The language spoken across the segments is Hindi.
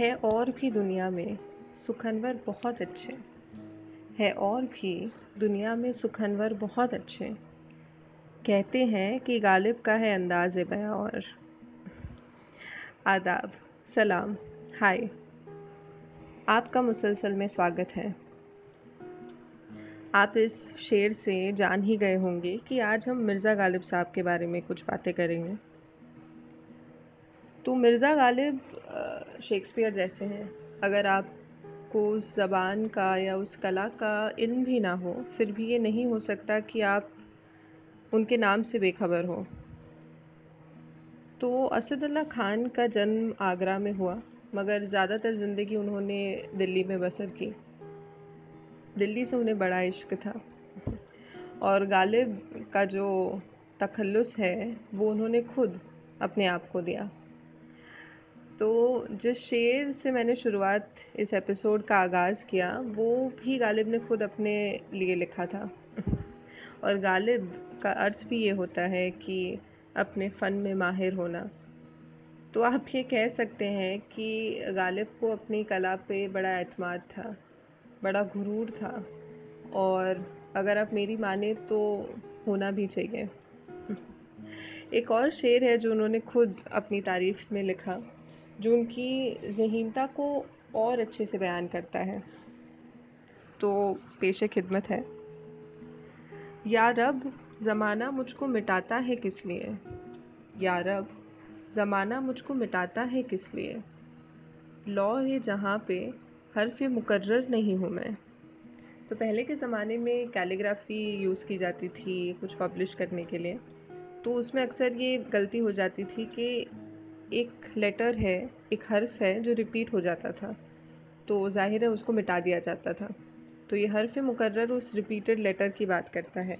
है और भी दुनिया में सुखनवर बहुत अच्छे। है और भी दुनिया में सुखनवर बहुत अच्छे। कहते हैं कि गालिब का है अंदाज बयां और आदाब, सलाम, हाय। आपका मुसलसल में स्वागत है। आप इस शेर से जान ही गए होंगे कि आज हम मिर्ज़ा गालिब साहब के बारे में कुछ बातें करेंगे। तो मिर्ज़ा गालिब शेक्सपियर जैसे हैं। अगर आपको उस ज़बान का या उस कला का इल्म भी ना हो, फिर भी ये नहीं हो सकता कि आप उनके नाम से बेखबर हो। तो असदुल्ला ख़ान का जन्म आगरा में हुआ, मगर ज़्यादातर ज़िंदगी उन्होंने दिल्ली में बसर की। दिल्ली से उन्हें बड़ा इश्क था। और गालिब का जो तखल्लुस है, वो उन्होंने खुद अपने आप को दिया। तो जिस शेर से मैंने शुरुआत इस एपिसोड का आगाज़ किया, वो भी गालिब ने खुद अपने लिए लिखा था। और गालिब का अर्थ भी ये होता है कि अपने फ़न में माहिर होना। तो आप ये कह सकते हैं कि गालिब को अपनी कला पे बड़ा अतमाद था, बड़ा गुरूर था। और अगर आप मेरी माने तो होना भी चाहिए। एक और शेर है जो उन्होंने खुद अपनी तारीफ़ में लिखा। जो उनकी जहीनता को और अच्छे से बयान करता है। तो पेश खिदमत है। या रब, ज़माना मुझको मिटाता है किस लिए? या रब, ज़माना मुझको मिटाता है किस लिए? लॉ है जहाँ पे हरफ मुकर्र नहीं हूँ मैं। तो पहले के ज़माने में कैलीग्राफी यूज़ की जाती थी कुछ पब्लिश करने के लिए। तो उसमें अक्सर ये गलती हो जाती थी कि एक लेटर है एक हर्फ है जो रिपीट हो जाता था। तो ज़ाहिर है उसको मिटा दिया जाता था। तो ये हर्फ मुकर्र उस रिपीटेड लेटर की बात करता है।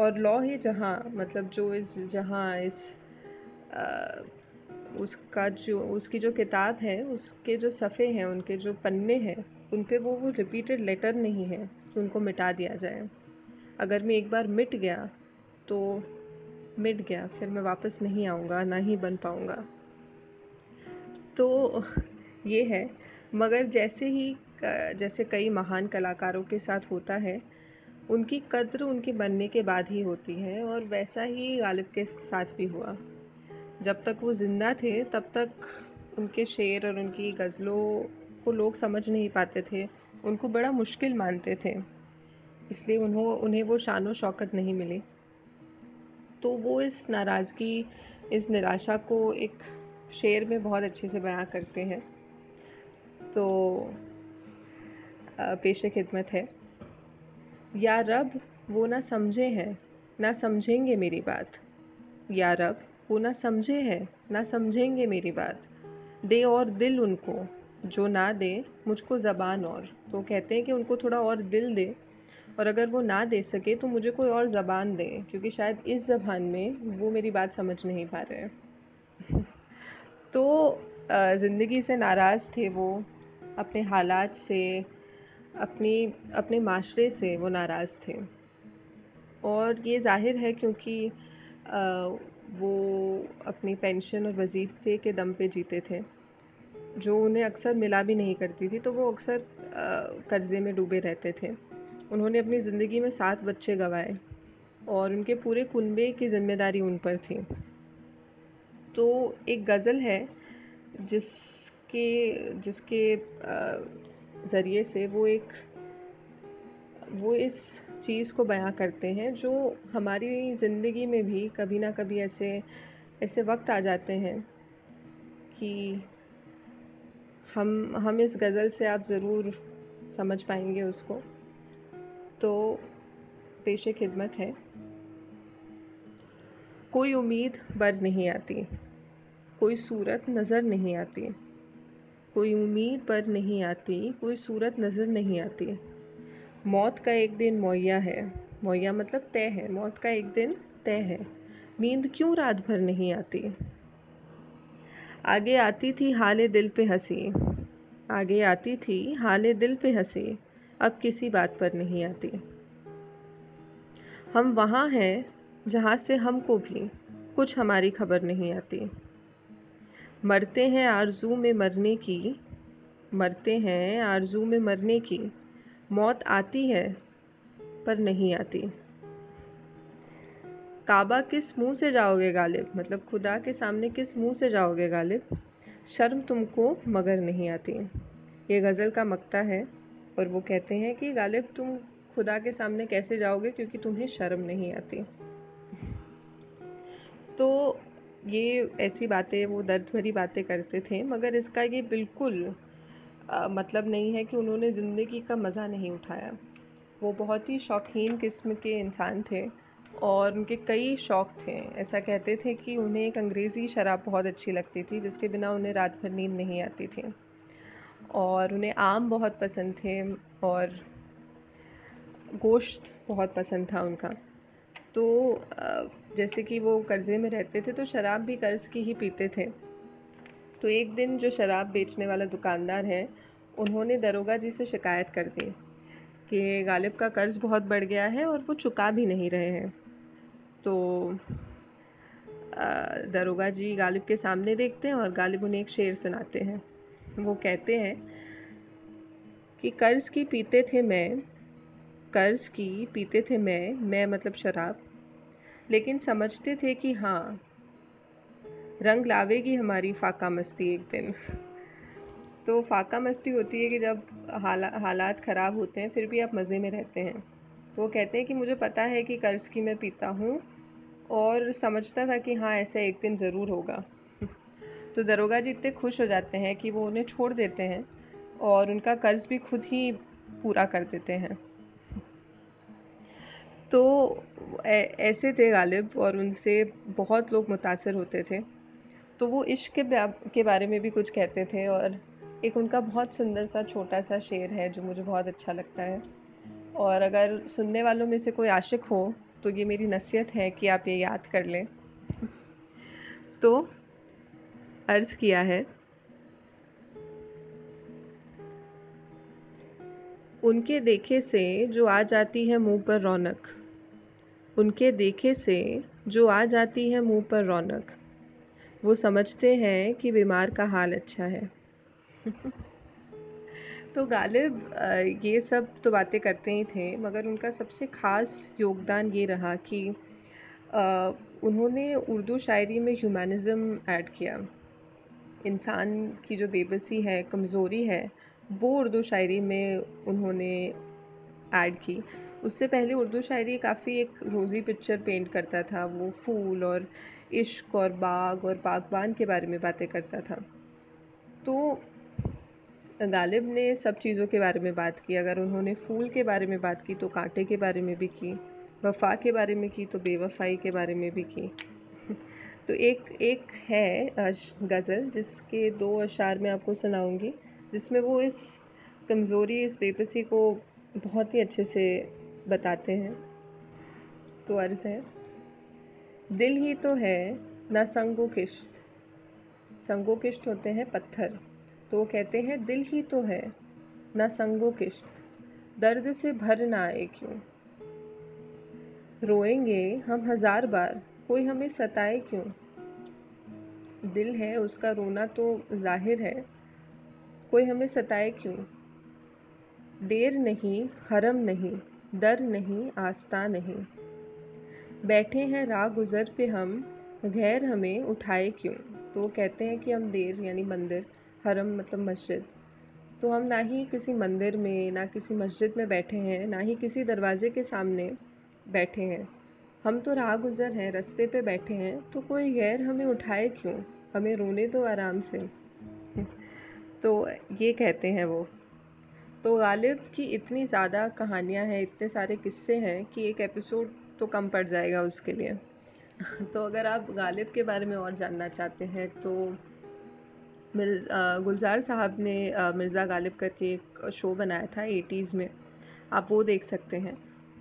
और लॉ ही जहाँ मतलब जो इस जहाँ इस आ, उसका जो उसकी जो किताब है उसके जो सफ़े हैं उनके जो पन्ने हैं उन पे वो वो रिपीटेड लेटर नहीं है कि उनको मिटा दिया जाए। अगर मैं एक बार मिट गया तो मिट गया, फिर मैं वापस नहीं आऊँगा, ना ही बन पाऊँगा। तो ये है, मगर जैसे ही जैसे कई महान कलाकारों के साथ होता है, उनकी कद्र उनके बनने के बाद ही होती है, और वैसा ही गालिब के साथ भी हुआ। जब तक वो ज़िंदा थे, तब तक उनके शेर और उनकी गज़लों को लोग समझ नहीं पाते थे, उनको बड़ा मुश्किल मानते थे। इसलिए उन्हों, उन्हें वो शान शौकत नहीं मिली। तो वो इस नाराज़गी, इस निराशा को एक शेर में बहुत अच्छे से बयां करते हैं। तो पेश खिदमत है। या रब, वो ना समझे हैं, ना समझेंगे मेरी बात। या रब, वो ना समझे हैं, ना समझेंगे मेरी बात। दे और दिल उनको, जो ना दे, मुझको ज़बान और। तो कहते हैं कि उनको थोड़ा और दिल दे। और अगर वो ना दे सके तो मुझे कोई और ज़बान दे, क्योंकि शायद इस ज़बान में वो मेरी बात समझ नहीं पा रहे हैं। तो ज़िंदगी से नाराज़ थे वो, अपने हालात से, अपनी, अपने माशरे से वो नाराज़ थे। और ये ज़ाहिर है क्योंकि वो अपनी पेंशन और वजीफ़े के दम पे जीते थे। जो उन्हें अक्सर मिला भी नहीं करती थी तो वो अक्सर कर्ज़े में डूबे रहते थे। उन्होंने अपनी ज़िंदगी में सात बच्चे गंवाए और उनके पूरे कुनबे की ज़िम्मेदारी उन पर थी। तो एक गज़ल है जिसके जिसके ज़रिए से वो एक, वो इस चीज़ को बयां करते हैं जो हमारी ज़िंदगी में भी कभी ना कभी ऐसे ऐसे वक्त आ जाते हैं कि हम हम इस गज़ल से आप ज़रूर समझ पाएँगे उसको। तो पेश खिदमत है। कोई उम्मीद बर नहीं आती। कोई सूरत नज़र नहीं आती। कोई उम्मीद पर नहीं आती, कोई सूरत नज़र नहीं आती। मौत का एक दिन मुहैया है। मुहैया मतलब तय है। मौत का एक दिन तय है। नींद क्यों रात भर नहीं आती? आगे आती थी हाले दिल पे हँसी। आगे आती थी हाले दिल पे हँसी। अब किसी बात पर नहीं आती। हम वहाँ हैं, जहाँ से हमको भी कुछ हमारी खबर नहीं आती। मरते हैं आरज़ू में मरने की, मरते हैं आरज़ू में मरने की। मौत आती है, पर नहीं आती। काबा किस मुँह से जाओगे गालिब? मतलब खुदा के सामने किस मुँह से जाओगे गालिब? शर्म तुमको मगर नहीं आती। ये गज़ल का मकता है। और वो कहते हैं कि गालिब तुम खुदा के सामने कैसे जाओगे क्योंकि तुम्हें शर्म नहीं आती? तो ये ऐसी बातें वो दर्द भरी बातें करते थे मगर इसका ये बिल्कुल आ, मतलब नहीं है कि उन्होंने ज़िंदगी का मज़ा नहीं उठाया। वो बहुत ही शौकीन किस्म के इंसान थे और उनके कई शौक़ थे। ऐसा कहते थे कि उन्हें एक अंग्रेज़ी शराब बहुत अच्छी लगती थी जिसके बिना उन्हें रात भर नींद नहीं आती थी। और उन्हें आम बहुत पसंद थे और गोश्त बहुत पसंद था उनका। तो जैसे कि वो कर्ज़े में रहते थे तो शराब भी कर्ज़ की ही पीते थे। तो एक दिन जो शराब बेचने वाला दुकानदार है, उन्होंने दरोगा जी से शिकायत कर दी कि गालिब का कर्ज़ बहुत बढ़ गया है और वो चुका भी नहीं रहे हैं। तो दरोगा जी गालिब के सामने देखते हैं और गालिब उन्हें एक शेर सुनाते हैं। वो कहते हैं कि कर्ज़ की पीते थे मैं, कर्ज़ की पीते थे मैं मैं मतलब शराब। लेकिन समझते थे कि हाँ रंग लावेगी हमारी फाका मस्ती एक दिन। तो फाका मस्ती होती है कि जब हाला, हालात ख़राब होते हैं, फिर भी आप मज़े में रहते हैं। तो वो कहते हैं कि मुझे पता है कि कर्ज़ की मैं पीता हूँ और समझता था कि हाँ ऐसा एक दिन ज़रूर होगा। तो दरोगा जी इतने खुश हो जाते हैं कि वो उन्हें छोड़ देते हैं और उनका कर्ज़ भी खुद ही पूरा कर देते हैं। तो ऐसे थे गालिब और उनसे बहुत लोग मुतासर होते थे। तो वो इश्क के के बारे में भी कुछ कहते थे और एक उनका बहुत सुंदर सा, छोटा सा शेर है जो मुझे बहुत अच्छा लगता है। और अगर सुनने वालों में से कोई आशिक हो तो ये मेरी नसीहत है कि आप ये याद कर लें। तो अर्ज़ किया है। उनके देखे से जो आ जाती है मुँह पर रौनक। उनके देखे से जो आ जाती है मुँह पर रौनक। वो समझते हैं कि बीमार का हाल अच्छा है। तो गालिब ये सब तो बातें करते ही थे, मगर उनका सबसे ख़ास योगदान ये रहा कि उन्होंने उर्दू शायरी में ह्यूमनिज़म ऐड किया। इंसान की जो बेबसी है, कमज़ोरी है, वो उर्दू शायरी में उन्होंने ऐड की। उससे पहले उर्दू शायरी काफ़ी एक रोज़ी पिक्चर पेंट करता था, वो फूल और इश्क और बाग और बागबान के बारे में बातें करता था। तो गालिब ने सब चीज़ों के बारे में बात की, अगर उन्होंने फूल के बारे में बात की तो कांटे के बारे में भी की, वफ़ा के बारे में की तो बेवफ़ाई के बारे में भी की। तो एक एक है गज़ल जिसके दो अशार में आपको सुनाऊँगी, जिसमें वो इस कमज़ोरी, इस बेबसी को बहुत ही अच्छे से बताते हैं। तो अर्ज़ है, दिल ही तो है ना संगो किश्त। संगो किश्त होते हैं पत्थर। तो वो कहते हैं, दिल ही तो है ना संगो किश्त। दर्द से भर ना आए क्यों? रोएँगे हम हज़ार बार। कोई हमें सताए क्यों? दिल है, उसका रोना तो ज़ाहिर है। कोई हमें सताए क्यों? देर नहीं, हरम नहीं, दर नहीं, आस्था नहीं। बैठे हैं राह गुज़र पे हम, गैर हमें उठाए क्यों? तो कहते हैं कि हम देर, यानी मंदिर, हरम मतलब मस्जिद। तो हम ना ही किसी मंदिर में, ना किसी मस्जिद में बैठे हैं, ना ही किसी दरवाज़े के सामने बैठे हैं। हम तो राह गुज़र हैं, रस्ते पे बैठे हैं तो कोई गैर हमें उठाए क्यों? हमें रोने दो आराम से। तो ये कहते हैं वो। तो गालिब की इतनी ज़्यादा कहानियाँ हैं, इतने सारे किस्से हैं कि एक एपिसोड तो कम पड़ जाएगा उसके लिए। तो अगर आप गालिब के बारे में और जानना चाहते हैं तो गुलजार साहब ने मिर्ज़ा गालिब करके एक शो बनाया था एटीज़ में। आप वो देख सकते हैं।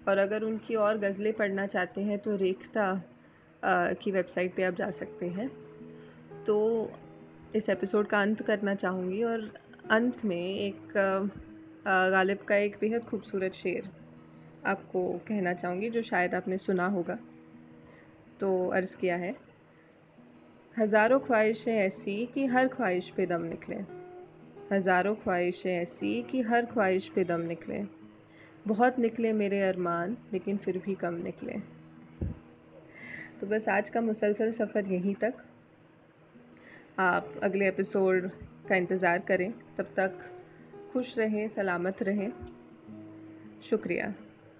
और अगर उनकी और गज़लें पढ़ना चाहते हैं तो रेखता की वेबसाइट पे आप जा सकते हैं। तो इस एपिसोड का अंत करना चाहूँगी और अंत में एक गालिब का एक बेहद खूबसूरत शेर आपको कहना चाहूँगी, जो शायद आपने सुना होगा। तो अर्ज़ किया है, हज़ारों ख्वाहिशें ऐसी कि हर ख्वाहिश पे दम निकले। हज़ारों ख्वाहिशें ऐसी कि हर ख्वाहिश पे दम निकले। बहुत निकले मेरे अरमान, लेकिन फिर भी कम निकले। तो बस आज का मुसलसल सफ़र यहीं तक। आप अगले एपिसोड का इंतज़ार करें। तब तक खुश रहें, सलामत रहें। शुक्रिया।